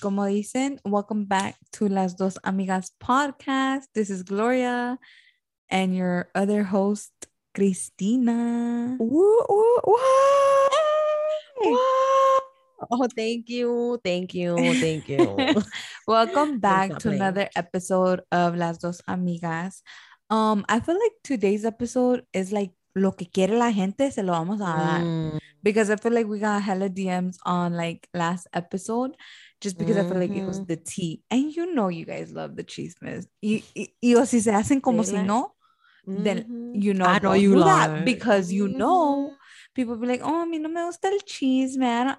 Como dicen, welcome back to Las Dos Amigas podcast. This is Gloria and your other host, Cristina. Woo, woo. Hey. Oh, thank you. Thank you. Thank you. welcome back to another episode of Las Dos Amigas. Um, I feel like today's episode is like lo que quiere la gente, se lo vamos a dar. Mm because I feel like we got hella DMs on like last episode just because mm-hmm. I feel like it was mm-hmm. the tea. And you know you guys love the cheese mess. Y, y, y o si se hacen como si no, mm-hmm. then you know I know you love that because you know mm-hmm. people be like, oh, a mí no me gusta el cheese, man.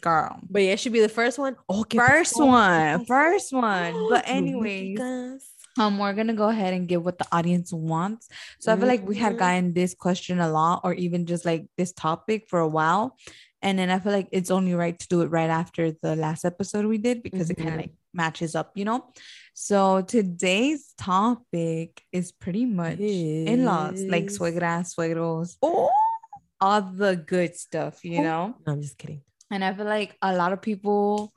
Girl. But yeah, it should be the first one. Okay. first one. First one. But anyways um we're gonna go ahead and give what the audience wants so i feel like we had mm-hmm. gotten this question a lot or even just like this topic for a while and then i feel like it's only right to do it right after the last episode we did because mm-hmm. it kind of like matches up you know so today's topic is pretty much in-laws like suegras suegros oh all the good stuff you oh. know no, i'm just kidding and i feel like a lot of people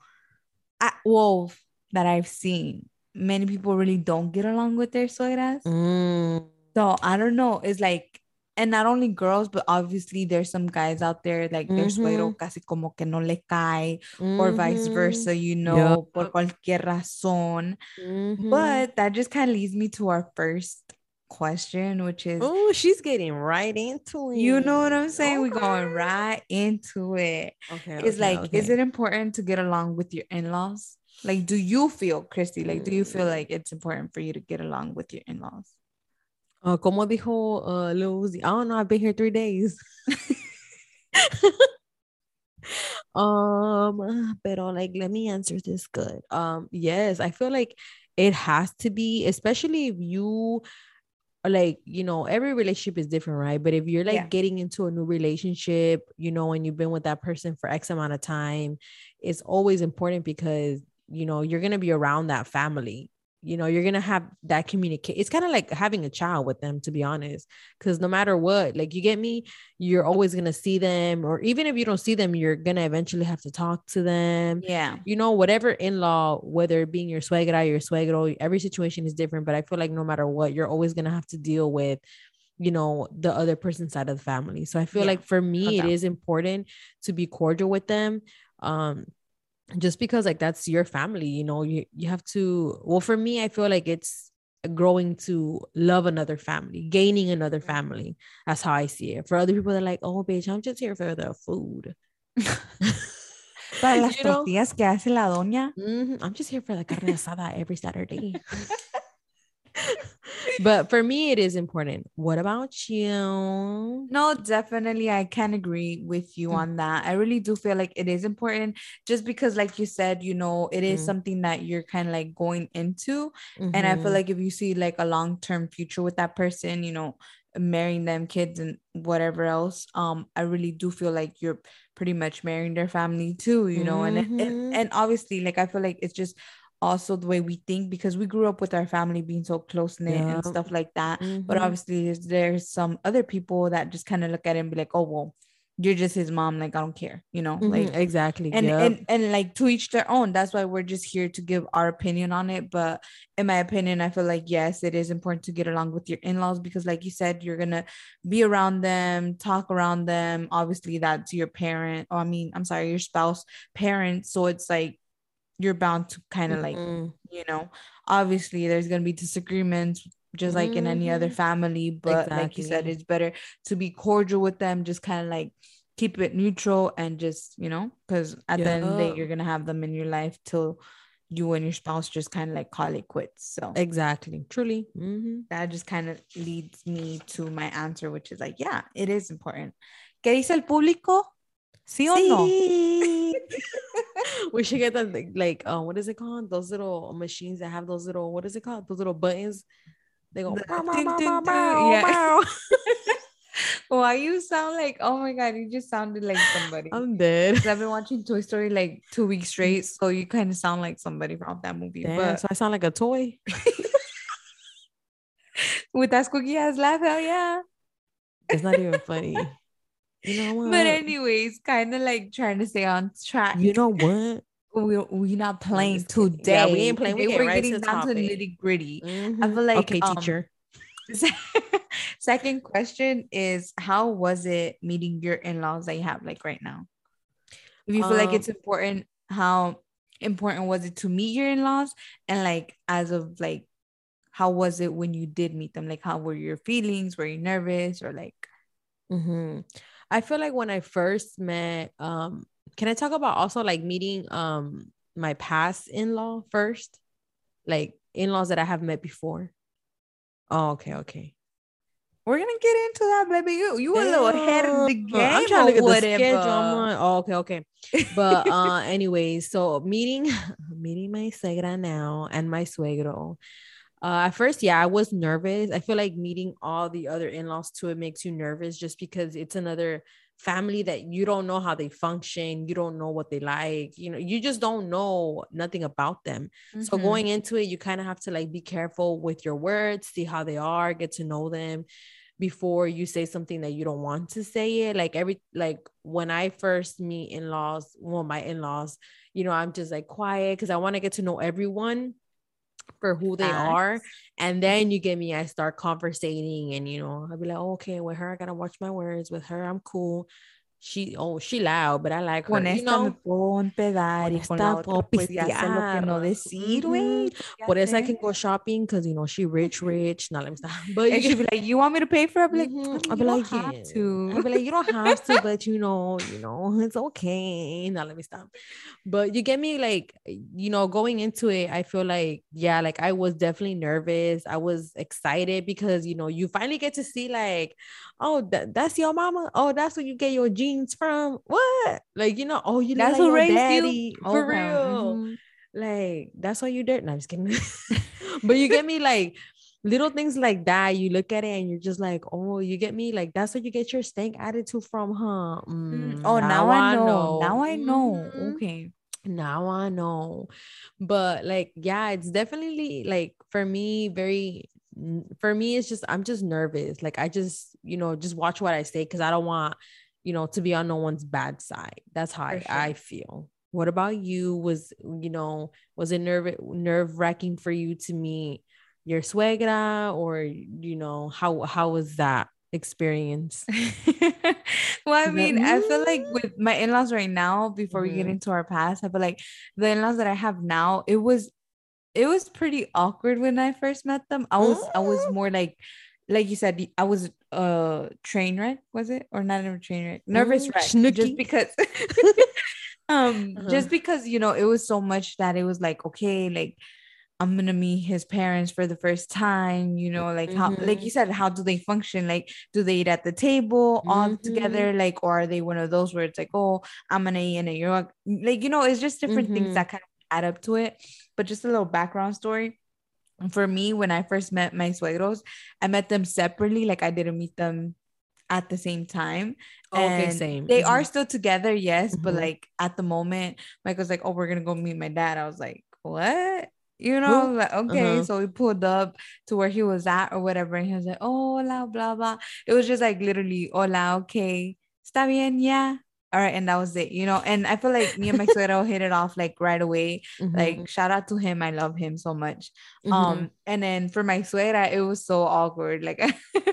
at well that i've seen many people really don't get along with their suegras. Mm. So I don't know. It's like, and not only girls, but obviously there's some guys out there like mm-hmm. their suegro casi como que no le cae, mm-hmm. or vice mm-hmm. versa, you know, yep. por cualquier razón. Mm-hmm. But that just kind of leads me to our first question, which is oh, she's getting right into it. You know what I'm saying? Okay. We're going right into it. Okay. It's okay, like, okay. is it important to get along with your in-laws? Like, do you feel, Christy, like, do you feel mm. like it's important for you to get along with your in laws? Uh, como dijo uh, Lil Uzi, I don't know, I've been here three days. um, pero like, let me answer this good. Um, yes, I feel like it has to be, especially if you like you know every relationship is different right but if you're like yeah. getting into a new relationship you know and you've been with that person for x amount of time it's always important because you know you're going to be around that family you know you're gonna have that communicate it's kind of like having a child with them to be honest because no matter what like you get me you're always gonna see them or even if you don't see them you're gonna eventually have to talk to them yeah you know whatever in-law whether being your suegra your suegro every situation is different but i feel like no matter what you're always gonna have to deal with you know the other person's side of the family so i feel yeah. like for me okay. it is important to be cordial with them um just because like that's your family you know you you have to well for me i feel like it's growing to love another family gaining another family that's how i see it for other people they're like oh bitch i'm just here for the food Para las tortillas que hace la doña. Mm-hmm. I'm just here for the carne asada every Saturday. but for me, it is important. What about you? No, definitely. I can agree with you mm. on that. I really do feel like it is important just because, like you said, you know, it is mm. something that you're kind of like going into. Mm-hmm. And I feel mm-hmm. like if you see like a long term future with that person, you know, marrying them, kids, and whatever else, um, I really do feel like you're pretty much marrying their family too, you know, mm-hmm. and, and and obviously, like I feel like it's just also the way we think because we grew up with our family being so close knit yeah. and stuff like that. Mm-hmm. But obviously, there's, there's some other people that just kind of look at it and be like, oh, well, you're just his mom. Like, I don't care, you know? Mm-hmm. Like, exactly. And, yep. and, and like to each their own. That's why we're just here to give our opinion on it. But in my opinion, I feel like, yes, it is important to get along with your in laws because, like you said, you're going to be around them, talk around them. Obviously, that's your parent. Or, I mean, I'm sorry, your spouse, parents. So it's like, you're bound to kind of mm-hmm. like you know obviously there's going to be disagreements just like mm-hmm. in any other mm-hmm. family but exactly. like you said it's better to be cordial with them just kind of like keep it neutral and just you know because at yeah. the end of the day you're gonna have them in your life till you and your spouse just kind of like call it quits so exactly truly mm-hmm. that just kind of leads me to my answer which is like yeah it is important ¿Qué dice el público? ¿Sí o no? we should get the like uh, what is it called? Those little machines that have those little what is it called? Those little buttons. They go. yeah. Why you sound like oh my god, you just sounded like somebody. I'm dead. I've been watching Toy Story like two weeks straight, so you kind of sound like somebody from that movie. Damn, but so I sound like a toy. With that squeaky ass laugh, hell yeah. It's not even funny. You know what? But anyways, kind of like trying to stay on track. You know what? we we not playing today. Yeah, we ain't playing. We are right getting down to nitty gritty. Mm-hmm. I feel like okay, um, teacher. second question is how was it meeting your in-laws that you have like right now? If you feel um, like it's important, how important was it to meet your in-laws? And like as of like how was it when you did meet them? Like how were your feelings? Were you nervous or like mm-hmm. I feel like when I first met um can I talk about also like meeting um my past in-law first? Like in-laws that I have met before. Oh, okay, okay. We're gonna get into that, baby. You you a little ahead of the game. I'm trying to get the schedule. I'm oh, okay, okay. But uh, anyways, so meeting meeting my suegra now and my suegro. Uh, at first, yeah, I was nervous. I feel like meeting all the other in-laws too, it makes you nervous just because it's another family that you don't know how they function. You don't know what they like. You know you just don't know nothing about them. Mm-hmm. so going into it you kind of have to like be careful with your words see how they are get to know them before you say something that you don't want to say it. Like every like when i first meet in-laws well my in-laws you know i'm just like quiet because i want to get to know everyone for who they are. And then you get me, I start conversating and you know, I'll be like, oh, okay, with her, I gotta watch my words. With her, I'm cool she oh she loud but I like her con esta you know? me puedo empedar y con pues ya sé lo que no? decir güey mm-hmm. por eso I can go shopping because you know she rich rich now let me stop but you should be like you want me to pay for it? I'll be like mm-hmm. I'll be like yeah. have to. I'll be like you don't have to but you know you know it's okay. Now let me stop but you get me like you know going into it I feel like yeah like I was definitely nervous. I was excited because you know you finally get to see like oh that, that's your mama? Oh that's when you get your jeans jeans from? What? Like, you know, oh, you know, that's like who raised daddy. you for oh, real. Mm-hmm. Like, that's why you did. No, I'm just kidding. but you get me like little things like that. You look at it and you're just like, oh, you get me? Like, that's where you get your stank attitude from, huh? Mm, oh, now, now I, know. know. Now I know. Mm-hmm. Okay. Now I know. But like, yeah, it's definitely like for me, very for me, it's just I'm just nervous. Like I just, you know, just watch what I say because I don't want you know, to be on no one's bad side. That's how I, sure. I feel. What about you? Was you know, was it nerve nerve wracking for you to meet your suegra, or you know, how how was that experience? well, I mean, I feel like with my in-laws right now, before mm-hmm. we get mm-hmm. into our past, I feel like the in-laws that I have now, it was it was pretty awkward when I first met them. I was I was mm. more like like you said, I was a train wreck, was it? Or not a train wreck, nervous mm, wreck. Snooky. Just because um uh-huh. just because you know it was so much that it was like, okay, like I'm gonna meet his parents for the first time, you know, like how mm-hmm. like you said, how do they function? Like, do they eat at the table all mm-hmm. together? Like, or are they one of those where it's like, oh, I'm gonna eat in a York, like, you know, it's just different mm-hmm. things that kind of add up to it. But just a little background story for me, when I first met my suegros, I met them separately. Like I didn't meet them at the same time. Oh, okay, same. They mm-hmm. are still together, yes, mm-hmm. but like at the moment, Michael's like, "Oh, we're gonna go meet my dad." I was like, "What?" You know, like okay. Uh-huh. So we pulled up to where he was at or whatever, and he was like, "Oh, hola, blah blah." It was just like literally, "Hola, okay, está bien, yeah." All right and that was it you know and i feel like me and my suegro hit it off like right away mm-hmm. like shout out to him i love him so much mm-hmm. um and then for my suegra it was so awkward like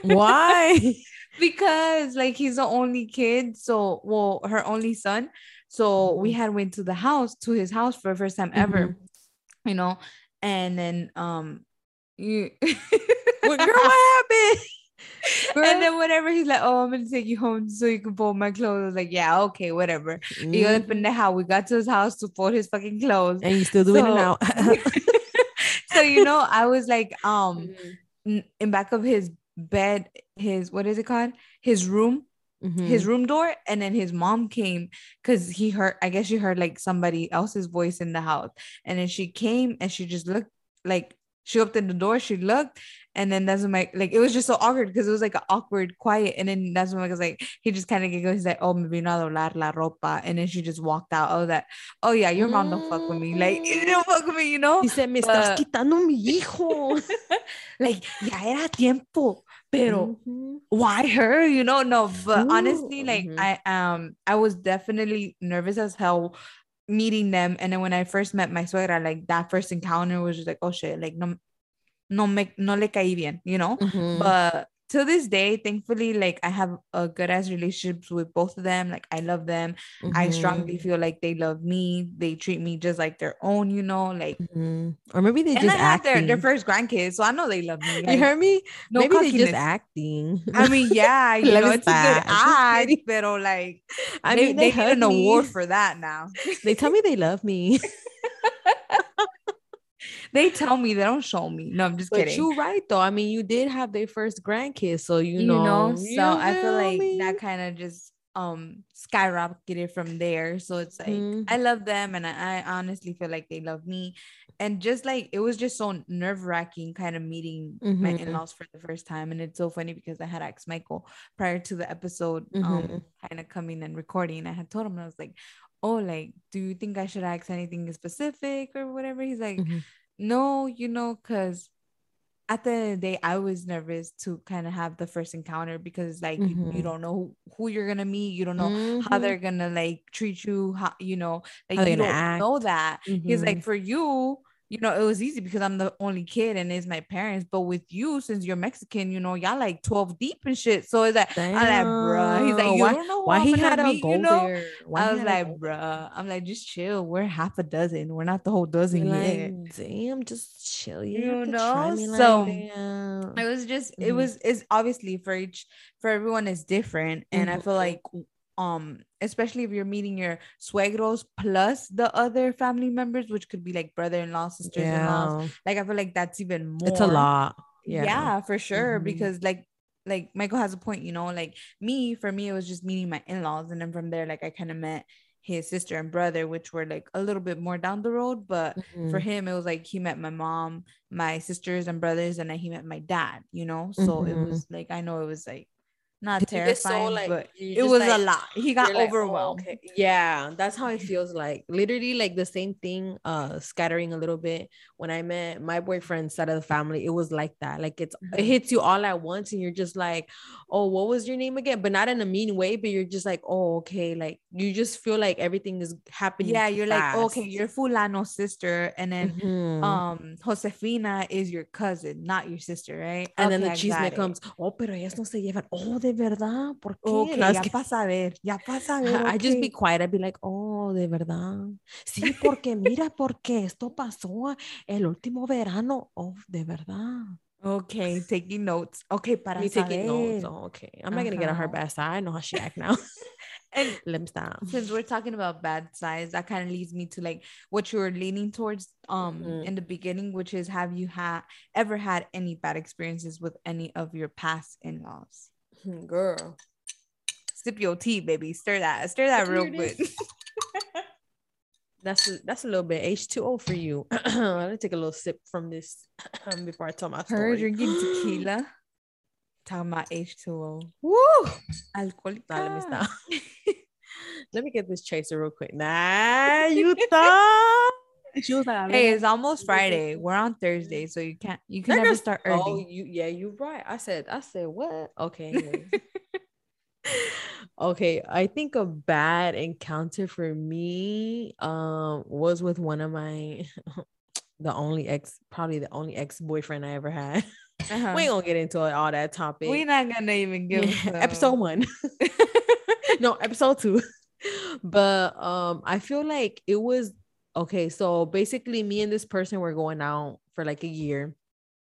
why because like he's the only kid so well her only son so mm-hmm. we had went to the house to his house for the first time ever mm-hmm. you know and then um you well, girl what happened and then whatever he's like, oh, I'm gonna take you home so you can fold my clothes. I was like, yeah, okay, whatever. Mm-hmm. how we got to his house to fold his fucking clothes, and you still doing so, it now. so you know, I was like, um, mm-hmm. in back of his bed, his what is it called? His room. Mm-hmm. His room door, and then his mom came because he heard, I guess she heard like somebody else's voice in the house. And then she came and she just looked like she opened the door, she looked, and then that's when my like it was just so awkward because it was like an awkward quiet. And then that's when I was like, he just kind of giggled. He's like, Oh, me vino a doblar la ropa. And then she just walked out. Oh, that, oh yeah, your mom don't fuck with me. Like, you don't fuck with me, you know? He said, Me estás quitando mi hijo. like, ya era tiempo. Pero mm-hmm. why her? You know, no, but Ooh, honestly, like mm-hmm. I um I was definitely nervous as hell meeting them. And then when I first met my suegra, like that first encounter was just like, oh shit, like no, no me, no le caí bien, you know? Mm-hmm. But to this day, thankfully, like I have a good ass relationships with both of them. Like I love them. Mm-hmm. I strongly feel like they love me. They treat me just like their own, you know, like mm-hmm. or maybe they just act their, their first grandkids, so I know they love me. Like, you heard me? No maybe they just acting. I mean, yeah, you know, it's a good act, but like I mean, they, they, they an award for that now. they tell me they love me. they tell me they don't show me. No, I'm just but kidding. You're right though. I mean, you did have their first grandkids, so you, you know. know so I feel like me? that kind of just um skyrocketed from there. So it's like mm-hmm. I love them, and I, I honestly feel like they love me. And just like it was just so nerve wracking, kind of meeting mm-hmm. my in laws for the first time. And it's so funny because I had asked Michael prior to the episode, um, mm-hmm. um, kind of coming and recording. I had told him I was like, "Oh, like, do you think I should ask anything specific or whatever?" He's like mm-hmm. No, you know, because at the end of the day, I was nervous to kind of have the first encounter because like mm-hmm. you, you, don't know who you're gonna meet, you don't know mm-hmm. how they're gonna like treat you, how you know, like you don't act. know that. Mm-hmm. He's like, for you, you know, it was easy because I'm the only kid and it's my parents. But with you, since you're Mexican, you know, y'all like 12 deep and shit. So it's like, Damn. I'm like, bruh. He's like, why, don't know why he had to go you know? there. Why I was like, bruh. I'm like, just chill. We're half a dozen. We're not the whole dozen yet. Damn, just chill. You, you know. so like, it was just, mm-hmm. it was, it's obviously for each, for everyone is different, and mm-hmm. I feel like um especially if you're meeting your suegros plus the other family members which could be like brother-in-law sisters-in-laws yeah. like i feel like that's even more it's a lot yeah yeah for sure mm-hmm. because like like michael has a point you know like me for me it was just meeting my in-laws and then from there like i kind of met his sister and brother which were like a little bit more down the road but mm-hmm. for him it was like he met my mom my sisters and brothers and then he met my dad you know so mm-hmm. it was like i know it was like not terrifying, so, like, but it was like, a lot. He got overwhelmed. Like, oh, okay. Yeah, that's how it feels like. Literally, like the same thing, uh, scattering a little bit. When I met my boyfriend's side of the family, it was like that. Like it's it mm-hmm. hits you all at once, and you're just like, oh, what was your name again? But not in a mean way, but you're just like, oh, okay. Like you just feel like everything is happening. Yeah, you're fast. like, okay, you're Fulano's sister, and then mm-hmm. um Josefina is your cousin, not your sister, right? And okay, then the chisme comes, oh, pero ellas no se llevan. Oh, de verdad? ¿Por qué? Okay, ya pasa a ver, ya pasa a ver. Okay. I just be quiet. I'd be like, oh, de verdad. Sí, porque mira, porque esto pasó el último verano. Oh, de verdad. Okay, taking notes. Okay, para Me saber. taking notes. Oh, okay. I'm uh-huh. not gonna get on her bad side. I know how she act now. and let me stop. Since we're talking about bad sides, that kind of leads me to like what you were leaning towards um mm-hmm. in the beginning, which is have you had ever had any bad experiences with any of your past in-laws? Hmm, Mm, girl. Sip your tea, baby. Stir that. Stir that real quick. that's a, that's a little bit H2O for you. Let me take a little sip from this um, before I tell my story. Her drinking tequila. Talking about H2O. Woo! Alcoholica. Nah, let me stop. let me get this chaser real quick. Nah, you thought. Hey, it's almost Friday. We're on Thursday, so you can't you can never start early. Oh, you yeah, you're right. I said I said what? Okay. okay, I think a bad encounter for me um was with one of my the only ex probably the only ex-boyfriend I ever had. Uh-huh. We ain't gonna get into all that topic. We're not gonna even give episode one. no, episode two. But um I feel like it was okay, so basically, me and this person were going out for like a year.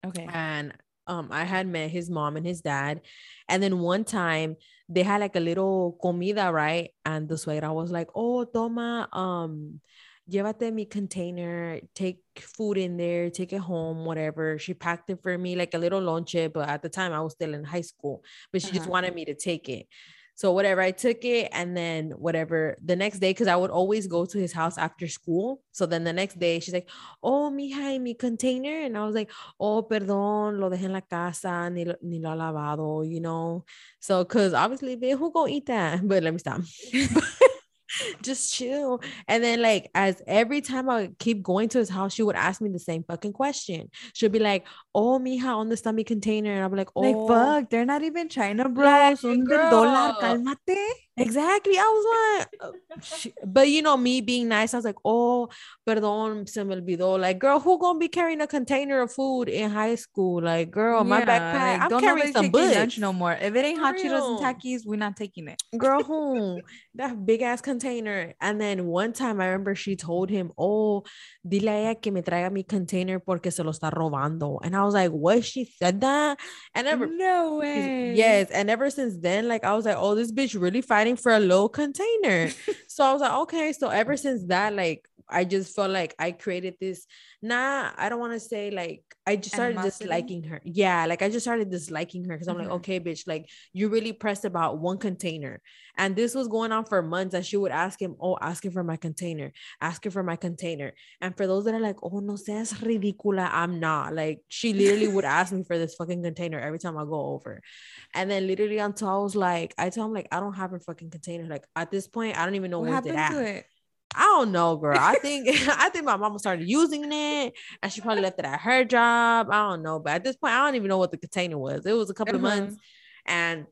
Okay. And um, I had met his mom and his dad. And then one time they had like a little comida, right? And the suegra was like, Oh, toma, um, llévate mi container, take food in there, take it home, whatever. She packed it for me like a little lonche, but at the time I was still in high school, but she uh-huh. just wanted me to take it. So whatever, I took it and then whatever the next day, because I would always go to his house after school. So then the next day she's like, oh, mija, mi container. And I was like, oh, perdón, lo dejé en la casa, ni lo, ni lo lavado, you know? So, because obviously, who gonna eat that? But let me stop. just chill. And then like as every time I keep going to his house, she would ask me the same fucking question. She'll be like, "Oh, mija, on the stomach container," and I'll be like, "Oh, like fuck, they're not even China, bro. Like, Son del dólar, cálmate." Exactly. I was like, uh, but you know, me being nice, I was like, oh, perdón, se me olvidó. Like, girl, who gonna be carrying a container of food in high school? Like, girl, my backpack, like, I'm don't carrying some lunch no more. If it ain't hot Cheetos and Takis, we're not taking it. Girl, who? that big ass container. And then one time I remember she told him, oh, dile a ella que me traiga mi container porque se lo está robando. And I was like, what? She said that? And ever, no way. Yes. And ever since then, like, I was like, oh, this bitch really fighting fighting for a low container. so I was like, okay. So ever since that, like, I just felt like I created this. Nah, I don't want to say like I just started Animosity? disliking her. Yeah, like I just started disliking her because I'm mm-hmm. like, okay, bitch, like you really pressed about one container. And this was going on for months. And she would ask him, Oh, asking for my container, asking for my container. And for those that are like, Oh, no seas ridícula, I'm not. Like she literally would ask me for this fucking container every time I go over. And then literally until I was like, I tell him like I don't have a fucking container. Like at this point, I don't even know what happened to it. I don't know, girl. I think I think my mama started using it and she probably left it at her job. I don't know. But at this point, I don't even know what the container was. It was a couple uh-huh. of months. And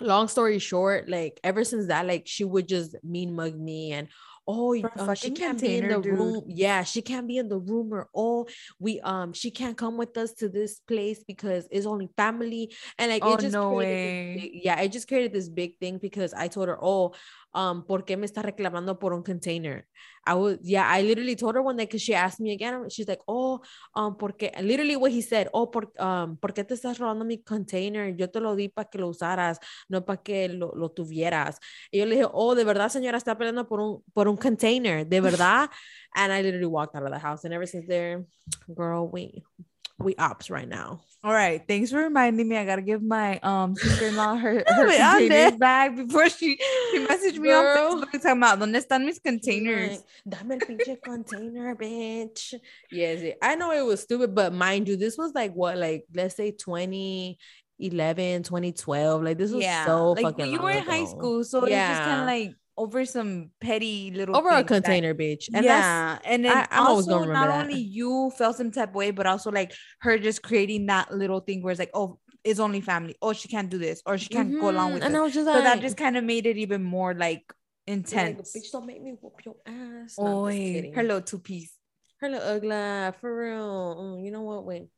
long story short, like ever since that, like she would just mean mug me and oh um, she can't be in the dude. room yeah she can't be in the room or oh we um she can't come with us to this place because it's only family and like oh, it just no way. Big, yeah it just created this big thing because i told her oh um, ¿por qué me está reclamando por un container? I was, yeah, I literally told her one day because she asked me again. She's like, oh, um, porque, literally what he said, oh, por, um, ¿por qué te estás robando mi container? Yo te lo di para que lo usaras, no para que lo, lo tuvieras. Y yo le dije, oh, de verdad, señora, está peleando por un, por un container, de verdad. and I literally walked out of the house. And ever since there, girl, we, we ops right now. All right. Thanks for reminding me. I gotta give my um sister-in-law her, her containers back before she, she messaged me Girl. on Facebook talking about ¿Dónde están mis containers? Dame el pinche container, bitch. Yes, I know it was stupid, but mind you, this was like what, like let's say 2011, 2012. Like this was yeah. so like, fucking. You were in ago. high school, so yeah. it's just kind of like over some petty little over a container, that, bitch. And yeah, and then I, also not that. only you felt some type of way, but also like her just creating that little thing where it's like, oh, it's only family. Oh, she can't do this, or she can't mm-hmm. go along mm-hmm. with and it. I was just so like, that just kind of made it even more like intense. Like, bitch, don't make me whoop your ass. No, oh, her little two piece. Her little ugly for real. Mm, you know what? Wait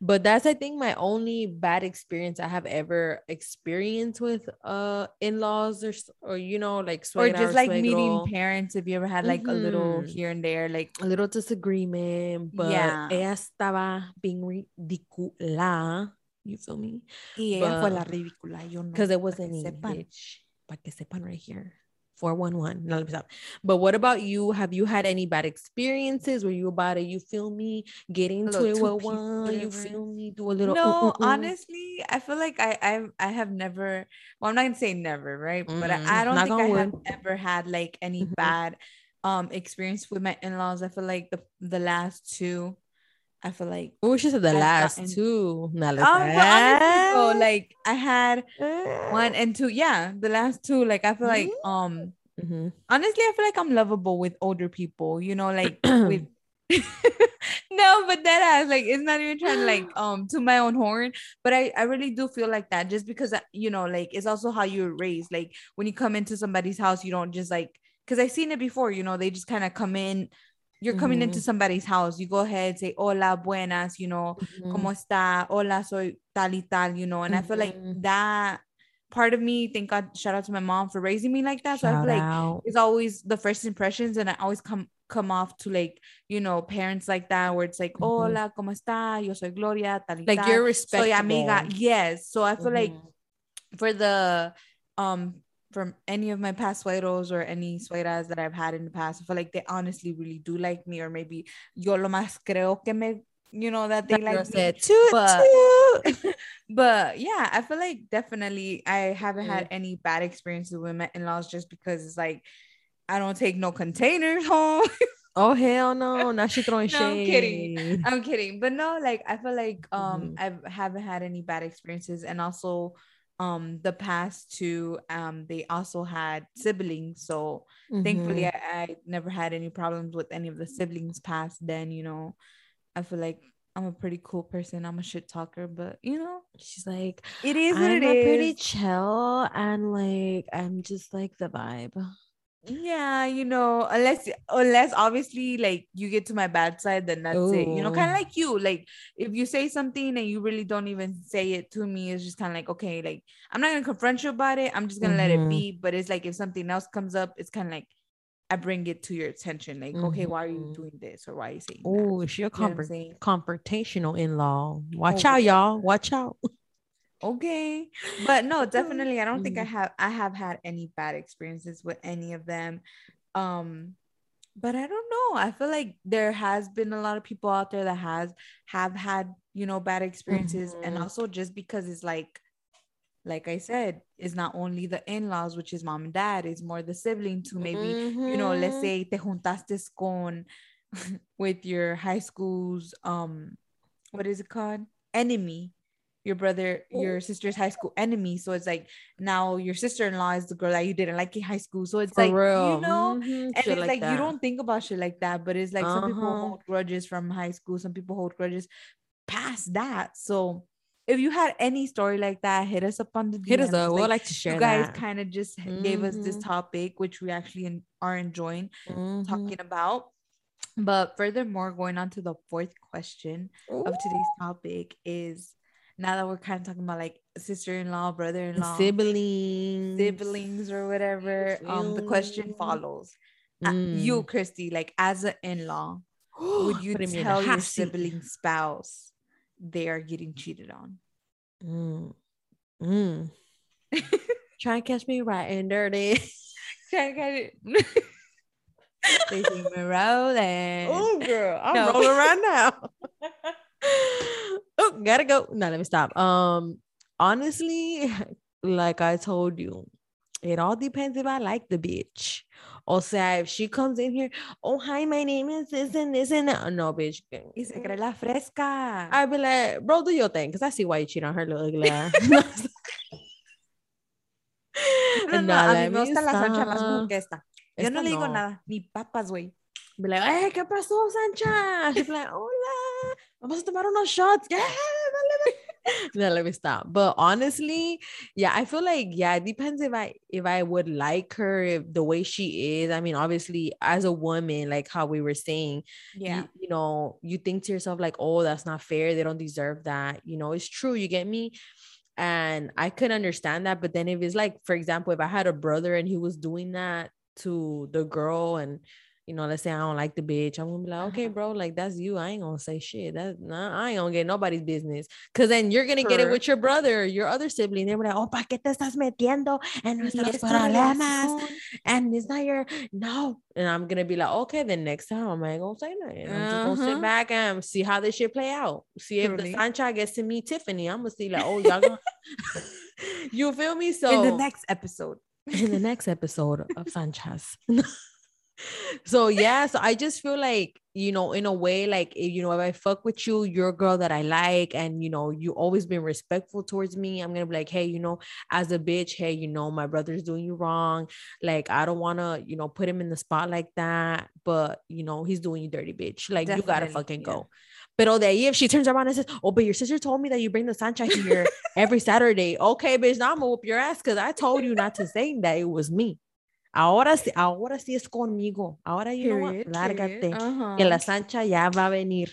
but that's i think my only bad experience i have ever experienced with uh in-laws or or you know like or just like meeting parents if you ever had like mm-hmm. a little mm-hmm. here and there like a little disagreement but yeah ella estaba being ridícula you feel me y ella fue la ridícula yo no because it wasn't English para que sepan right here 411 but what about you? Have you had any bad experiences? Were you about it? You feel me? Getting to it well one you feel me? Do a little no uh, uh, uh. honestly i feel like i i i have never well i'm not gonna say never right? Mm, but I, I, don't think i have ever had like any mm-hmm. bad um experience with my in-laws. I feel like the the last two I feel like oh, she said the last gotten, two. Not like um. Honestly, like I had one and two. Yeah, the last two. Like I feel like mm-hmm. um mm-hmm. honestly, I feel like I'm lovable with older people. You know, like with no, but that has like it's not even trying to like um to my own horn, but I I really do feel like that just because uh, you know like it's also how you're raised. Like when you come into somebody's house, you don't just like because I've seen it before. You know, they just kind of come in you're coming mm-hmm. into somebody's house, you go ahead, say, hola, buenas, you know, mm-hmm. ¿cómo está? Hola, soy tal y tal, you know, and mm-hmm. I feel like mm-hmm. that part of me, thank God, shout out to my mom for raising me like that. So I feel like it's always the first impressions, and I always come come off to like, you know, parents like that, where it's like, mm-hmm. hola, ¿cómo está? Yo soy Gloria, tal y Like tal. you're respectful. Soy amiga. Yes. So I feel like mm-hmm. for the um from any of my past suegros or any suegras that I've had in the past, I feel like they honestly really do like me, or maybe yo lo más creo que me, you know, that they that like me. Toot, but, toot. but yeah, I feel like definitely I haven't had any bad experiences with my in-laws just because it's like I don't take no containers home. Oh hell no! Now she throwing no, shade. I'm kidding. I'm kidding. But no, like I feel like um mm-hmm. I haven't had any bad experiences, and also um the past two um they also had siblings so mm-hmm. thankfully I, I never had any problems with any of the siblings past then you know i feel like i'm a pretty cool person i'm a shit talker but you know she's like it is i'm it is. pretty chill and like i'm just like the vibe yeah you know unless unless obviously like you get to my bad side then that's Ooh. it you know kind of like you like if you say something and you really don't even say it to me it's just kind of like okay like i'm not gonna confront you about it i'm just gonna mm-hmm. let it mm-hmm. be but it's like if something else comes up it's kind of like I bring it to your attention, like, mm-hmm. okay, why are you mm-hmm. doing this or why are you saying? Oh, a comfort- confrontational in law. Watch oh, out, y'all. Watch out okay but no definitely i don't think i mm-hmm. have i have had any bad experiences with any of them um but i don't know i feel like there has been a lot of people out there that has have had you know bad experiences mm-hmm. and also just because it's like like i said it's not only the in-laws which is mom and dad it's more the siblings who maybe mm-hmm. you know let's mm-hmm. say te juntaste con with your high school's um what is it called enemy your brother, your sister's high school enemy. So it's like now your sister-in-law is the girl that you didn't like in high school. So it's For like real. you know, mm-hmm. and shit it's like, like you don't think about shit like that, but it's like uh-huh. some people uh-huh. hold grudges from high school, some people hold grudges past that. So if you had any story like that, hit us up on the DMs. Hit us up. Like, we'd like to share. You guys kind of just mm-hmm. gave us this mm-hmm. topic, which we actually are enjoying mm-hmm. talking about. But furthermore, going on to the fourth question Ooh. of today's topic is now that we're kind of talking about like sister-in-law, brother-in-law, siblings, siblings or whatever, um, the question follows: uh, mm. uh, You, Christy, like as an in-law, would you tell your sibling spouse they are getting cheated on? Mm. Mm. Try and catch me right and dirty. Try and catch it. they see me rolling. Oh, girl, I'm no. rolling right now. Gotta go. No, let me stop. Um, honestly, like I told you, it all depends if I like the bitch. Or say if she comes in here, oh hi, my name is this and this and that. No, bitch. Y se cree la fresca. I'd be like, bro, do your thing, because I see why you cheat on her little ugly ass. no, no, a mí me gusta la Sancha más que esta. Yo no le digo nada, ni papas, güey. Be like, hey, ¿qué pasó, Sancha? She'd be like, hola, vamos a tomar unos shots. Yeah, no, let me stop. But honestly, yeah, I feel like yeah, it depends if I if I would like her if the way she is. I mean, obviously, as a woman, like how we were saying, yeah, you, you know, you think to yourself like, oh, that's not fair. They don't deserve that. You know, it's true. You get me. And I could understand that, but then if it's like, for example, if I had a brother and he was doing that to the girl and you know, let's say I don't like the bitch, I'm gonna be like, okay, uh-huh. bro, like that's you. I ain't gonna say shit. That's nah, I ain't gonna get nobody's business. Cause then you're gonna get it with your brother, your other sibling. They're like, oh, ¿pa qué te estás metiendo en nuestros problemas? And it's not your no. And I'm gonna be like, okay, then next time I'm not gonna say nothing. I'm uh-huh. just gonna sit uh-huh. back and see how this shit play out. See if the Sancha gets to meet Tiffany. I'm gonna see like, oh, y'all gonna you feel me? So in the next episode. In the next episode of Sanchez so yeah so i just feel like you know in a way like eh, you know if i fuck with you you're a girl that i like and you know you always been respectful towards me i'm gonna be like hey you know as a bitch hey you know my brother's doing you wrong like i don't want to you know put him in the spot like that but you know he's doing you dirty bitch like Definitely, you gotta fucking yeah. go but all day, if she turns around and says, Oh, but your sister told me that you bring the sunshine here every Saturday. Okay, bitch, now I'm gonna whoop your ass because I told you not to say that it was me. Ahora sí, ahora sí es conmigo. Ahora, you know what? Lárgate. Uh-huh. Que la Sancha ya va a venir.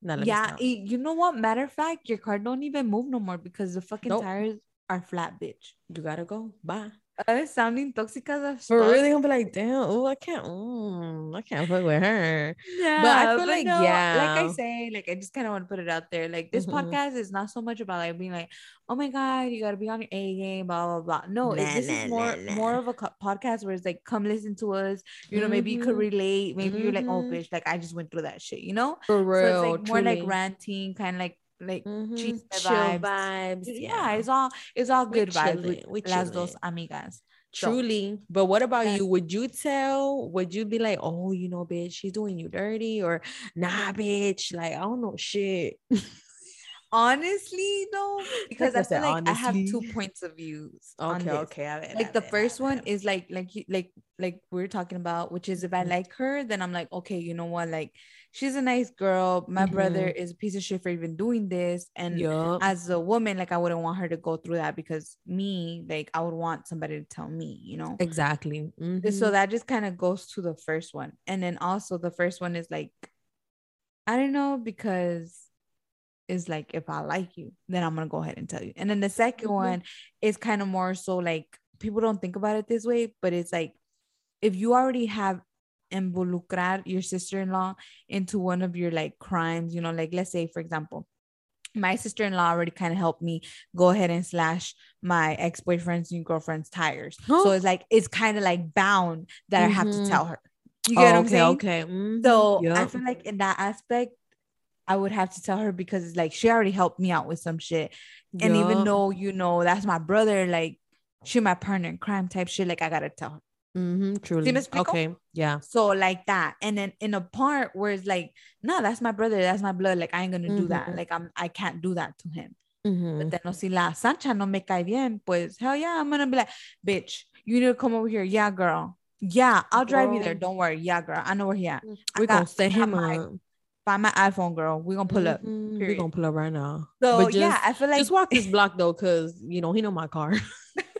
No, yeah, you know what? Matter of fact, your car don't even move no more because the fucking nope. tires are flat, bitch. You gotta go. Bye uh, sounding tóxicas For really, gonna be like, damn, oh, I can't, mm, I can't fuck with her. Yeah, but I feel but like, no, yeah, like I say, like I just kind of want to put it out there. Like this mm-hmm. podcast is not so much about like being like, oh my god, you gotta be on your A game, blah blah blah. No, nah, this nah, is more nah, more of a co- podcast where it's like, come listen to us. You know, mm-hmm. maybe you could mm-hmm. relate. Maybe mm-hmm. you're like, oh mm-hmm. bitch, like I just went through that shit. You know, for real. So it's like more like ranting, kind of like like mm-hmm. chill vibes. vibes. Yeah. yeah. it's all it's all good vibes with las dos amigas. Truly. So, but what about you? Would you tell? Would you be like, oh, you know, bitch, she's doing you dirty, or nah, bitch, like I don't know shit. honestly though because i feel like honestly. i have two points of views okay okay it, like the first one is like like like like we are talking about which is if i mm-hmm. like her then i'm like okay you know what like she's a nice girl my mm-hmm. brother is a piece of shit for even doing this and yep. as a woman like i wouldn't want her to go through that because me like i would want somebody to tell me you know exactly mm-hmm. so that just kind of goes to the first one and then also the first one is like i don't know because is like if I like you, then I'm gonna go ahead and tell you. And then the 2nd mm-hmm. one is kind of more so like people don't think about it this way, but it's like if you already have involucrar your sister-in-law into one of your like crimes, you know, like let's say for example, my sister-in-law already kind of helped me go ahead and slash my ex-boyfriend's new girlfriend's tires. Huh? So it's like it's kind of like bound that mm-hmm. I have to mm-hmm. tell her. You get oh, what I'm okay, saying? Okay. Mm-hmm. So yep. I feel like in that aspect, I would have to tell her because it's like she already helped me out with some shit. And even though, you know, that's my brother, like she my partner in crime type shit, like I gotta tell her. Mm-hmm, truly. Okay. Yeah. So like that. And then in a part where it's like, no, that's my brother, that's my blood. Like I ain't gonna mm-hmm. do that. Mm-hmm. Like I'm I can't do that to him. Mm-hmm. But then no, si la Sancha no me cae bien, pues hell yeah, I'm gonna be like, bitch, you need to come over here. Yeah, girl. Yeah, I'll drive girl. you there. Don't worry. Yeah, girl. I know where he at. We're gonna send him a Find my iPhone, girl. We're gonna pull up. Mm-hmm. We're gonna pull up right now. So just, yeah, I feel like just walk this block though, because you know he know my car.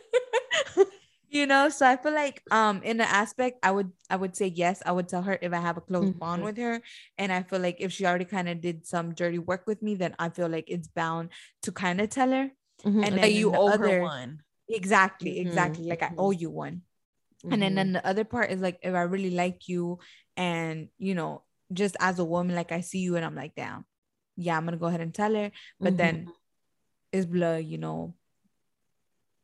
you know, so I feel like um in the aspect, I would I would say yes. I would tell her if I have a close mm-hmm. bond with her, and I feel like if she already kind of did some dirty work with me, then I feel like it's bound to kind of tell her. Mm-hmm. And then you owe other, her one. Exactly, mm-hmm. exactly. Like I owe you one. And then, then mm-hmm. the other part is like if I really like you and you know just as a woman, like I see you and I'm like, damn, yeah, I'm gonna go ahead and tell her. But mm-hmm. then it's blood, you know.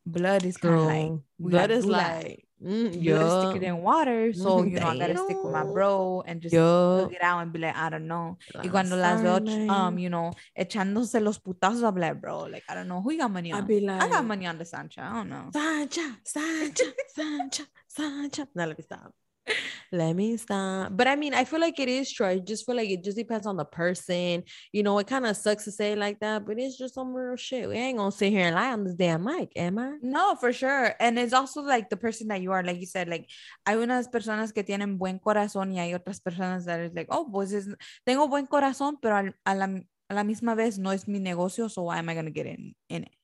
Blood is kind of like blood is like mm, you gotta stick it in water. So you know, I gotta stick with my bro and just look it out and be like, I don't know. y cuando las veo um, you know, echándose los putazos, I'm like, bro, like I don't know who you got money on. I be like, I got money on the Sancha. I don't know. Sancha, Sancha, Sancha, Sancha. Now let me stop let me stop. But I mean, I feel like it is true. I just feel like it just depends on the person. You know, it kind of sucks to say like that, but it's just some real shit. We ain't gonna sit here and lie on this damn mic, am I? No, for sure. And it's also like the person that you are, like you said, like hay unas personas que tienen buen corazón y hay otras personas that is like, oh, pues es, tengo buen corazón, pero a, a, la, a la misma vez no es mi negocio, so why am I gonna get in, in it?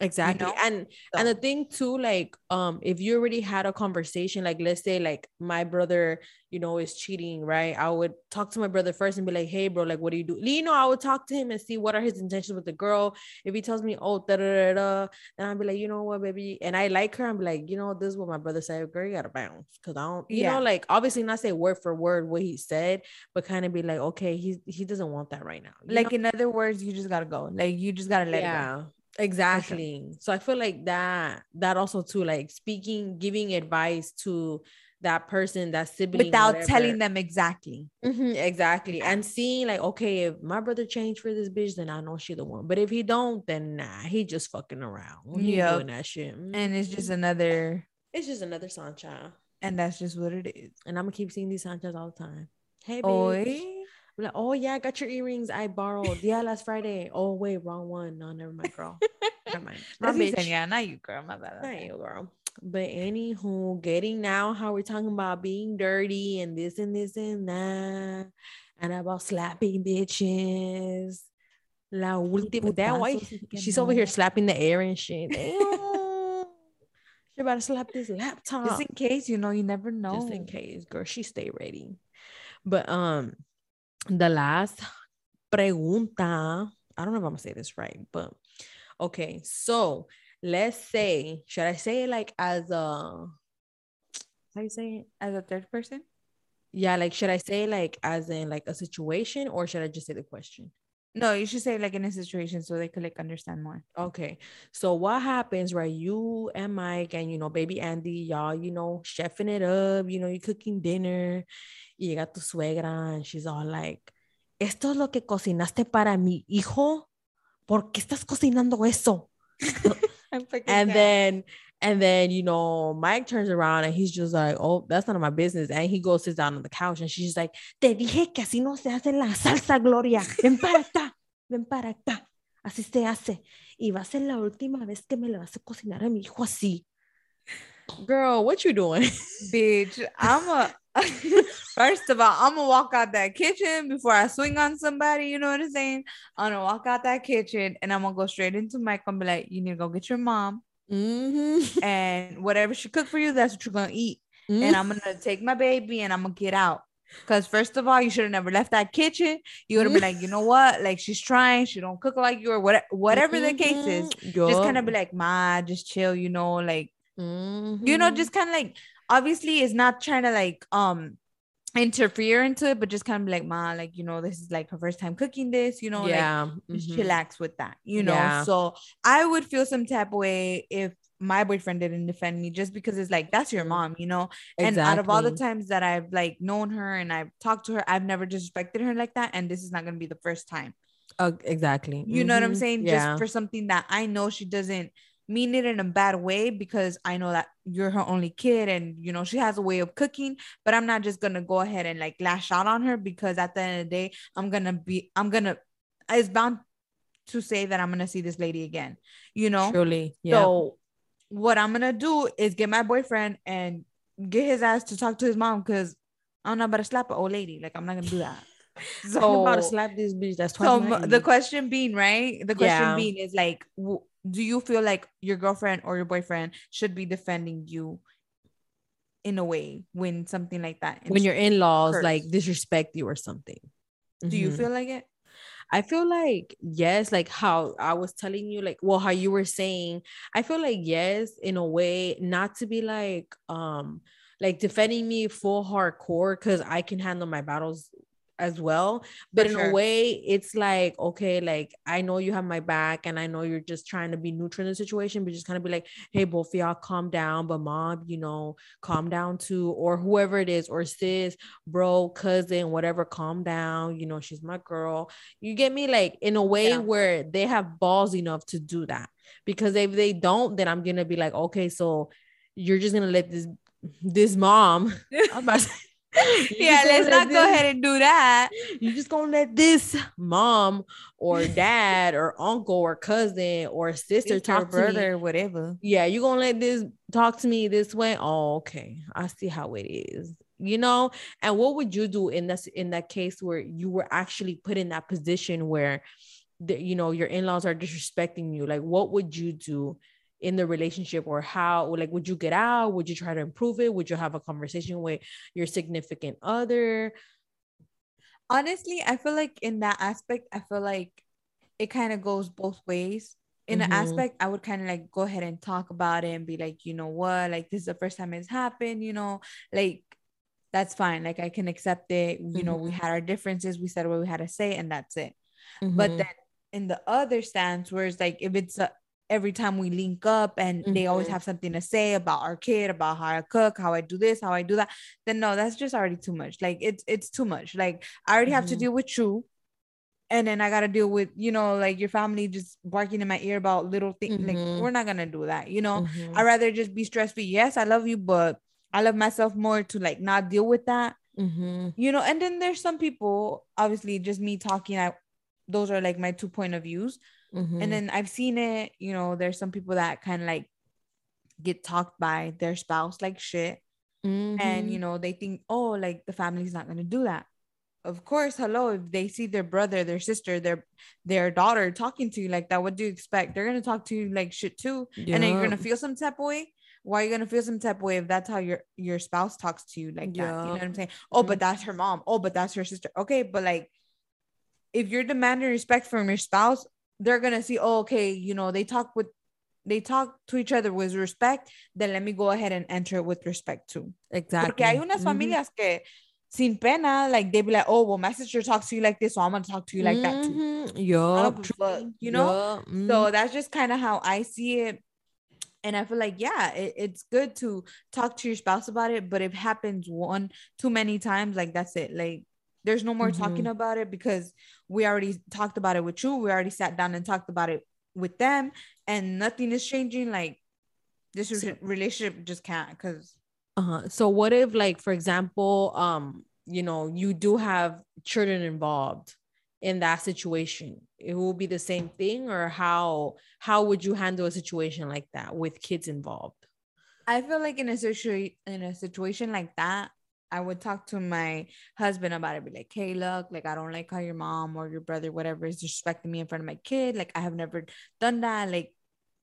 Exactly you know? and so. and the thing too like um if you already had a conversation like let's say like my brother you know is cheating right i would talk to my brother first and be like hey bro like what do you do you know i would talk to him and see what are his intentions with the girl if he tells me oh da da da da then i'd be like you know what baby and i like her i'm like you know this is what my brother said girl you gotta bounce because i don't you yeah. know like obviously not say word for word what he said but kind of be like okay he he doesn't want that right now like know? in other words you just gotta go like you just gotta let yeah. it go exactly. So i feel like that that also too like speaking giving advice to that person that sibling without whatever. telling them exactly. Mm-hmm, exactly. And seeing like okay if my brother changed for this bitch then i know she the one. But if he don't then nah he just fucking around. Yeah doing that shit. Mm-hmm. and it's just another it's just another sancha. And that's just what it is. And i'm gonna keep seeing these sanchas all the time. Hey bitch. Oy. I'm like, oh yeah, I got your earrings. I borrowed. Yeah, last Friday. Oh wait, wrong one. No, never mind, girl. never mind. My bitch. Yeah, not you, girl. My bad. Not you, girl. But anywho, getting now how we're talking about being dirty and this and this and that, and about slapping bitches. La última. That why she's over here slapping the air and shit. She about to slap this laptop. Just in case, you know, you never know. Just in case, girl. She stay ready. But um, the last pregunta, I don't know if I'm gonna say this right, but okay. So let's say, should I say it like as a how you say it? As a third person? Yeah, like should I say like as in like a situation or should I just say the question? No, you should say like in a situation so they could like understand more. Okay. So what happens, right? You and Mike and you know, baby Andy, y'all, you know, chefing it up, you know, you're cooking dinner you got tu suegra and she's all like, esto es lo que cocinaste para mi hijo, ¿por qué estás cocinando eso? and then and then you know Mike turns around and he's just like, oh, that's none of my business, and he goes sits down on the couch and she's like, te dije que así no se hace la salsa Gloria, ven para acá, ven para acá. así se hace. Y va a ser la última vez que me le vas a cocinar a mi hijo así. Girl, what you doing? Bitch, I'm a first of all, I'm gonna walk out that kitchen before I swing on somebody. You know what I'm saying? I'm gonna walk out that kitchen and I'm gonna go straight into Mike and be like, "You need to go get your mom, mm-hmm. and whatever she cooked for you, that's what you're gonna eat." Mm-hmm. And I'm gonna take my baby and I'm gonna get out. Because first of all, you should have never left that kitchen. You would have been like, you know what? Like she's trying, she don't cook like you or whatever, whatever mm-hmm. the case is. Yup. Just kind of be like, ma, just chill, you know, like mm-hmm. you know, just kind of like obviously it's not trying to like um interfere into it, but just kind of like, ma, like, you know, this is like her first time cooking this, you know, yeah. like just mm-hmm. chillax with that, you know. Yeah. So I would feel some type of way if my boyfriend didn't defend me just because it's like that's your mom, you know. Exactly. And out of all the times that I've like known her and I've talked to her, I've never disrespected her like that. And this is not gonna be the first time. Uh, exactly. You mm-hmm. know what I'm mm-hmm. saying? Yeah. Just for something that I know she doesn't mean it in a bad way because I know that you're her only kid and you know she has a way of cooking, but I'm not just gonna go ahead and like lash out on her because at the end of the day, I'm gonna be I'm gonna it's bound to say that I'm gonna see this lady again, you know. Truly, yeah. So what I'm gonna do is get my boyfriend and get his ass to talk to his mom because I'm not about to slap an old lady. Like I'm not gonna do that. So I'm about to slap this bitch. That's so the question being right. The question yeah. being is like, w- do you feel like your girlfriend or your boyfriend should be defending you in a way when something like that when your in-laws like disrespect you or something? Do mm-hmm. you feel like it? I feel like yes, like how I was telling you, like well, how you were saying, I feel like yes, in a way, not to be like um like defending me full hardcore because I can handle my battles as well but For in sure. a way it's like okay like i know you have my back and i know you're just trying to be neutral in the situation but just kind of be like hey both of y'all calm down but mom you know calm down too or whoever it is or sis bro cousin whatever calm down you know she's my girl you get me like in a way yeah. where they have balls enough to do that because if they don't then i'm gonna be like okay so you're just gonna let this this mom I'm about to yeah, let's not this, go ahead and do that. You just gonna let this mom or dad or uncle or cousin or sister it's talk brother, to me. whatever. Yeah, you gonna let this talk to me this way? Oh, okay. I see how it is. You know, and what would you do in that in that case where you were actually put in that position where the, you know your in-laws are disrespecting you? Like, what would you do? In the relationship or how like would you get out? Would you try to improve it? Would you have a conversation with your significant other? Honestly i feel like in that aspect i feel like it kind of goes both ways. In mm-hmm. an aspect i would kind of like go ahead and talk about it and be like you know what? Like this is the first time it's happened you know? Like that's fine. Like i can accept it. You mm-hmm. know we mm-hmm. had our differences. We said what we had to say and that's it. Mm-hmm. but then in the other stance where it's like if it's a, every time we link up and mm-hmm. they always mm-hmm. have something to say about our kid about how i cook how i do this how i do that then no that's just already too much like it's it's too much like i already mm-hmm. have to mm-hmm. deal with you and then i gotta deal with you know like your family just barking in my ear about little things mm-hmm. like we're not gonna do that you know mm-hmm. i'd rather just be stress free yes i love you but i love myself more to like not deal with that you know and then there's some people obviously just me talking I, those are like my two point of views Mm-hmm. And then I've seen it, you know, there's some people that kind of like get talked by their spouse like shit. Mm-hmm. And, you know, they think, oh, like the family's not going to do that. Of course, hello, if they see their brother, their sister, their their daughter talking to you like that, what do you expect? They're gonna talk to you like shit too. And then you're gonna feel some type of way why are you gonna feel some type of way if that's how your your spouse talks to you like yeah. that? You know what I'm saying? Oh, but mm-hmm. that's her mom. Oh, but that's her sister. Okay, but like if you're demanding respect from your spouse, they're gonna see, oh, okay, you know, they talk with they talk to each other with respect, then let me go ahead and enter with respect too. Exactly. Porque hay unas mm-hmm. familias que sin pena, like they be like, oh, well, my sister talks to you like this, so I'm gonna talk to you like that too. Mm-hmm. Yup. You know? Yep. Mm-hmm. So that's just kind of how I see it. And I feel like, yeah, it, it's good to talk to your spouse about it, but if it happens one too many times, like that's it. Like there's no more mm-hmm. talking about it because we already talked about it with you. We already sat down and talked about it with them, and nothing is changing. Like this so, relationship just can't because. Uh-huh. So what if, like, for example, um, you know, you do have children involved, in that situation it will be the same thing or how how would you handle a situation like that with kids involved i feel like in a situation in a situation like that I would talk to my husband about it, be like, hey, look, like I don't like how your mom or your brother, whatever, is disrespecting me in front of my kid. Like I have never done that. Like,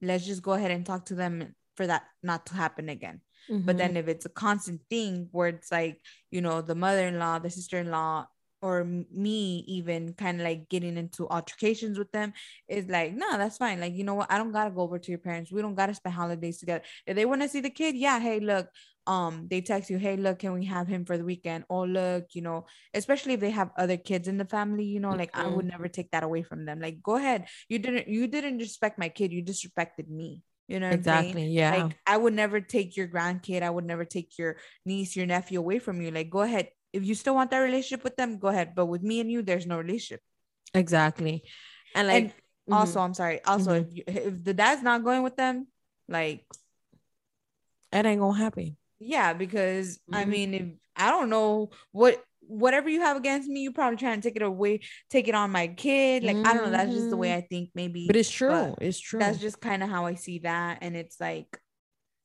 let's just go ahead and talk to them for that not to happen again. Mm-hmm. But then if it's a constant thing where it's like, you know, the mother-in-law, the sister-in-law, or me even kind of like getting into altercations with them is like no that's fine like you know what i don't gotta go over to your parents we don't gotta spend holidays together if they want to see the kid yeah hey look um they text you hey look can we have him for the weekend oh look you know especially if they have other kids in the family you know like mm-hmm. i would never take that away from them like go ahead you didn't you didn't respect my kid you disrespected me you know exactly yeah like i would never take your grandkid i would never take your niece your nephew away from you like go ahead if you still want that relationship with them, go ahead. But with me and you, there's no relationship. Exactly. And like, and mm-hmm. also, I'm sorry. Also, mm-hmm. if, you, if the dad's not going with them, like, it ain't gonna happen. Yeah, because mm-hmm. I mean, if I don't know what whatever you have against me, you're probably trying to take it away, take it on my kid. Like, I don't know. That's just the way mm-hmm. I think, maybe. But it's true. But it's true. That's just kind of how I see that. And it's like,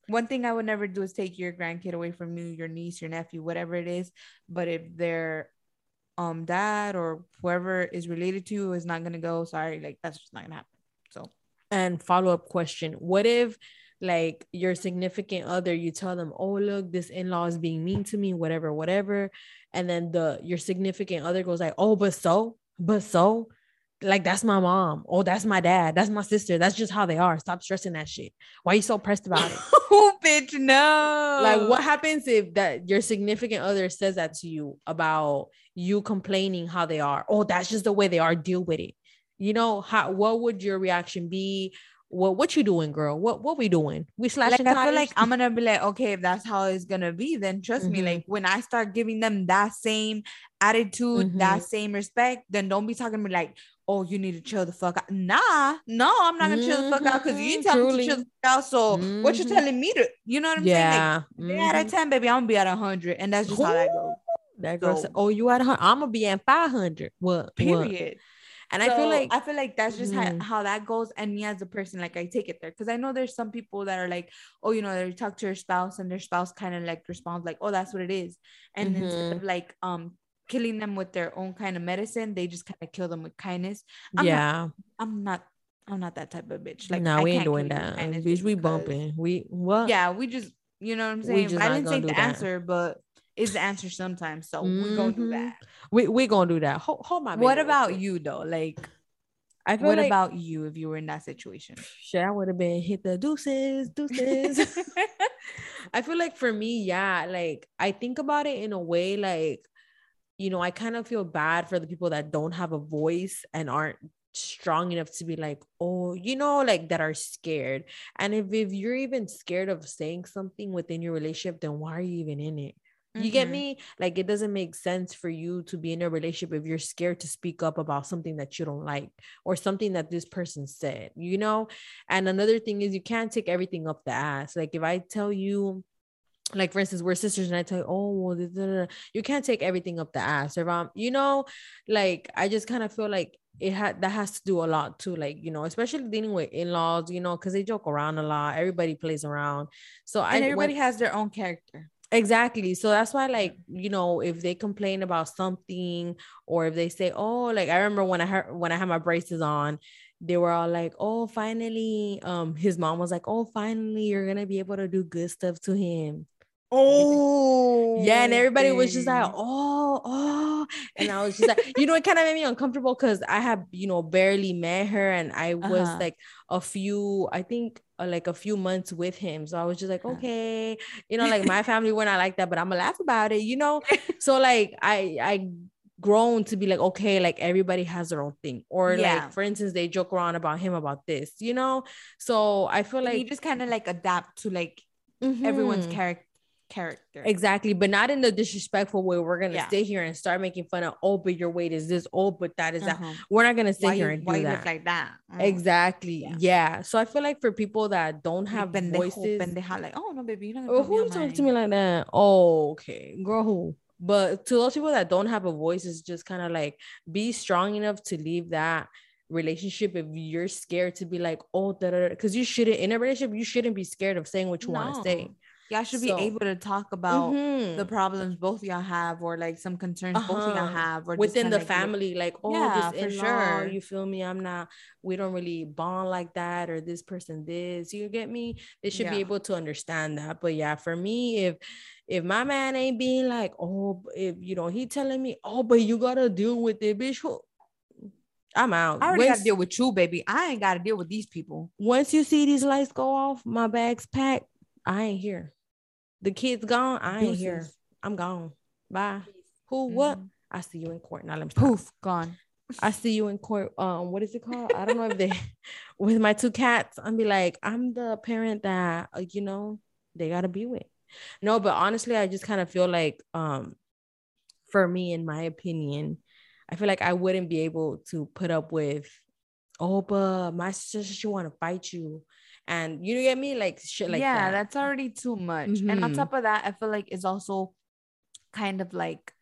one thing I would never do is take your grandkid away from you, your niece, your nephew, whatever it is. But if their um dad or whoever is related to you is not gonna go, sorry, like that's just not gonna happen. So and follow up question: What if like your significant other, you tell them, "Oh, look, this in-law is being mean to me, whatever, whatever," and then the your significant other goes like, "Oh, but so, but so," like that's my mom. Oh, that's my dad. That's my sister. That's just how they are. Stop stressing that shit. Why are you so pressed about it? oh, bitch, no. Like, what happens if that your significant other says that to you about you complaining how they are? Oh, that's just the way they are. Deal with it. You know how? What would your reaction be? What what you doing, girl? What what we doing? We slashing. Like, I feel like I'm gonna be like, okay, if that's how it's gonna be, then trust mm-hmm. me. Like when I start giving them that same attitude, mm-hmm. that same respect, then don't be talking to me like, oh, you need to chill the fuck out. Nah, no, I'm not gonna mm-hmm. chill the fuck out because you tell Truly. me to chill the fuck out. So mm-hmm. what you're mm-hmm. telling me to, you know what I'm yeah. saying? Like, mm-hmm. out of 10, baby, I'm gonna be at hundred. And that's just Ooh. how that goes. That girl so, said, Oh, you at hundred, I'm gonna be at 500. What period. What? And so I feel like I feel like that's just mm-hmm. how, how that goes. And me as a person, like I take it there because I know there's some people that are like, oh, you know, they talk to their spouse and their spouse kind of like responds like, oh, that's what it is. And mm-hmm. instead of like um killing them with their own kind of medicine. They just kind of kill them with kindness. I'm yeah. Not, I'm not I'm not that type of bitch. Like no, we ain't doing that. Bitch, we bumping. We what? Yeah, we just you know what I'm saying. I didn't say the that. answer, but it's the answer sometimes. So mm-hmm. we're gonna do that. We we gonna do that. Hold, hold my. What about you though? Like, I what like, about you if you were in that situation? Shit, I would have been hit the deuces, deuces. I feel like for me, yeah, like I think about it in a way like you know, I kind of feel bad for the people that don't have a voice and aren't strong enough to be like, oh, you know, like that are scared. And if, if you're even scared of saying something within your relationship, then why are you even in it? You mm-hmm. get me? Like it doesn't make sense for you to be in a relationship if you're scared to speak up about something that you don't like or something that this person said, you know? And another thing is you can't take everything up the ass. Like if I tell you like for instance we're sisters and i tell you oh well, you can't take everything up the ass or um you know like i just kind of feel like it had that has to do a lot too like you know especially dealing with in-laws you know because they joke around a lot everybody plays around so and I, everybody when, has their own character exactly so that's why like you know if they complain about something or if they say oh like i remember when i heard when i had my braces on they were all like, "Oh, finally!" Um, his mom was like, "Oh, finally, you're gonna be able to do good stuff to him." Oh, yeah. And everybody was just like, oh, oh. And I was just like, you know, it kind of made me uncomfortable because I had, you know, barely met her and I was uh-huh. like a few, I think like a few months with him. So I was just like, okay, you know, like my family were not like that, but I'm gonna laugh about it, you know? so like I, I, grown to be like okay like everybody has their own thing or yeah. like for instance they joke around about him about this you know so i feel like you just kind of like adapt to like mm-hmm. everyone's character character. Exactly, but not in the disrespectful way. We're gonna yeah. stay here and start making fun of oh, but your weight is this, oh, but that is uh-huh. that. We're not gonna sit here and why do that. like that. Mm. Exactly. Yeah. yeah. So I feel like for people that don't have like voices, pendeja, like oh no, baby, you're not oh, who talk to me like that? Oh, okay, girl, who? But to those people that don't have a voice, it's just kind of like be strong enough to leave that relationship if you're scared to be like, oh, because you shouldn't in a relationship, you shouldn't be scared of saying what you no. want to say. Y'all should so, be able to talk about mm-hmm. the problems both y'all have, or like some concerns uh-huh. both y'all have, or within the family. Like, oh, yeah, for sure. You feel me? I'm not. We don't really bond like that, or this person this. You get me? They should yeah. be able to understand that. But yeah, for me, if if my man ain't being like, oh, if you know, he telling me, oh, but you gotta deal with it, bitch. I'm out. I already got to deal with you, baby. I ain't got to deal with these people. Once you see these lights go off, my bag's packed. I ain't here. The kid's gone. I ain't Deuces. here. I'm gone. Bye. Who? What? Mm-hmm. I see you in court. Now let me poof gone. I see you in court. Um, what is it called? I don't know if they with my two cats. I'm be like, I'm the parent that uh, you know they gotta be with. No, but honestly, I just kind of feel like um, for me, in my opinion, I feel like I wouldn't be able to put up with, oh, but my sister she want to fight you and you get me like shit like that. yeah that. that's already too much mm-hmm. and on mm-hmm. top of that i feel like it's also kind of like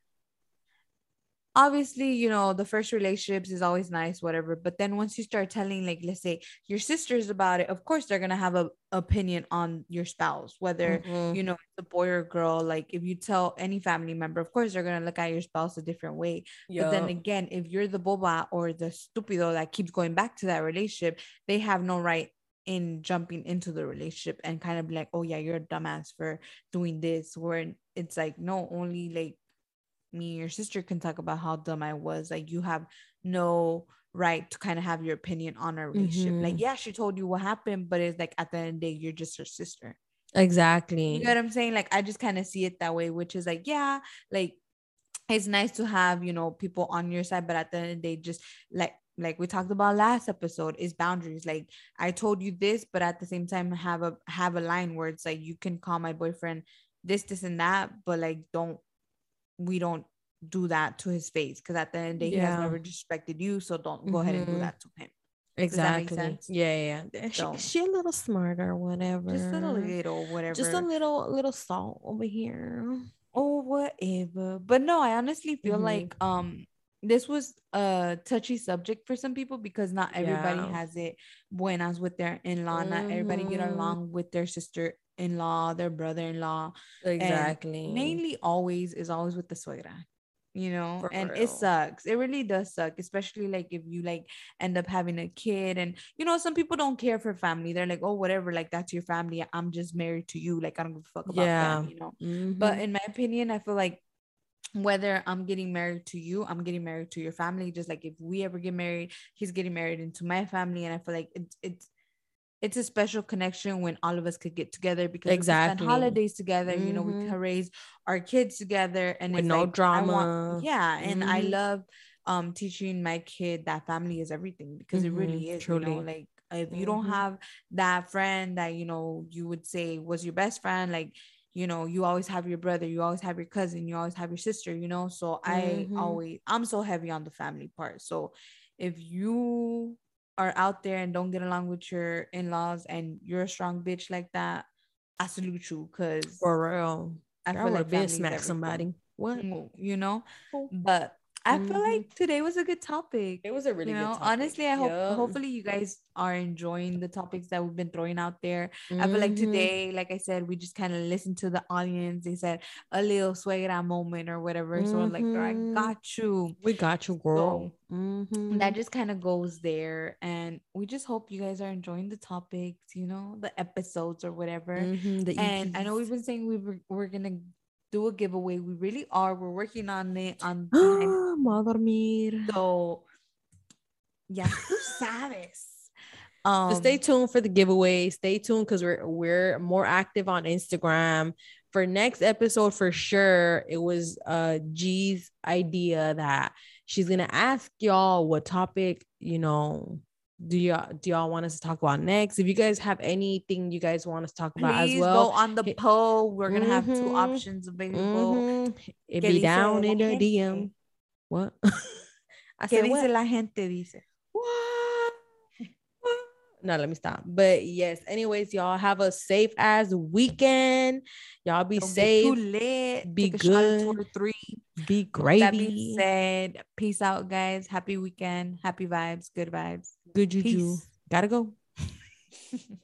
obviously you know the first relationships is always nice whatever but then once you start telling like let's say your sisters about it of course they're gonna have a opinion on your spouse whether mm-hmm. you know it's a boy or girl like if you tell any family member of course they're gonna look at your spouse a different way yep. but then again if you're the boba or the stupido that keeps going back to that relationship they have no right in jumping into the relationship and kind of be like, oh yeah, you're a dumbass for doing this. Where it's like, no, only like me and your sister can talk about how dumb I was. Like you have no right to kind of have your opinion on our relationship. Mm-hmm. Like, yeah, she told you what happened, but it's like at the end of the day, you're just her sister. Exactly. You know what I'm saying? Like I just kind of see it that way, which is like, yeah, like it's nice to have, you know, people on your side, but at the end of the day, just like like we talked about last episode is boundaries like i told you this but at the same time have a have a line where it's like you can call my boyfriend this this and that but like don't we don't do that to his face because at the end of the day yeah. he has never disrespected you so don't go mm-hmm. ahead and do mm-hmm. that to him exactly yeah yeah so, she, she a little smarter whatever just a little whatever just a little little salt over here oh whatever but no i honestly feel mm-hmm. like um this was a touchy subject for some people because not everybody yeah. has it buenas with their in-law mm-hmm. not everybody get mm-hmm. along with their sister-in-law their brother-in-law exactly and mainly always is always with the suegra you know for and real. it sucks it really does suck especially like if you like end up having a kid and you know some people don't care for family they're like oh whatever like that's your family i'm just married to you like i don't give a fuck about yeah. them you know mm-hmm. but in my opinion i feel like whether I'm getting married to you, I'm getting married to your family. Just like if we ever get married, he's getting married into my family. And I feel like it's it's it's a special connection when all of us could get together because exactly holidays together. Mm-hmm. You know, we mm-hmm. can raise our kids together and with no like, drama. Want, yeah, and mm-hmm. I love um teaching my kid that family is everything because mm-hmm. it really is. Truly, you know, like if you don't mm-hmm. have that friend that you know you would say was your best friend, like you know you always have your brother you always have your cousin you always have your sister you know? So mm-hmm. i always i'm so heavy on the family part. So if you are out there and don't get along with your in-laws and you're a strong bitch like that i salute you because for real. I feel like been smack somebody. What? You know? But I mm-hmm. feel like today was a good topic. It was a really you know? good topic. Honestly, I hope hopefully you guys are enjoying the topics that we've been throwing out there. Mm-hmm. I feel like mm-hmm. today, like I said, we just kind of listened to the audience. They said a little suegra moment or whatever. Mm-hmm. So I'm like, I mm-hmm. got you. We got you, girl. So, mm-hmm. that just kind of goes there. And we just hope you guys are enjoying the topics, you know, the episodes or whatever. and I know we've been saying we were, we're gonna do a giveaway. We really are. We're working on it. On dormir. So, yeah, tú sabes. Um, so stay tuned for the giveaway. Stay tuned because we're we're more active on Instagram. For next episode, for sure, it was uh G's idea that she's gonna ask y'all what topic you know do y'all do y'all want us to talk about next? If you guys have anything you guys want us to talk about Please as well, go on the poll. We're gonna mm-hmm, have two mm-hmm. options available. Mm-hmm. It be down in the DM. What? I ¿Qué dice what? la gente? Dice. What? No, let me stop. But yes, anyways, y'all have a safe as weekend. Y'all be Don't safe. too lit. Be Take good. three. Be great. That being said, peace out, guys. Happy weekend. Happy vibes. Good vibes. Good juju. Peace. Gotta go.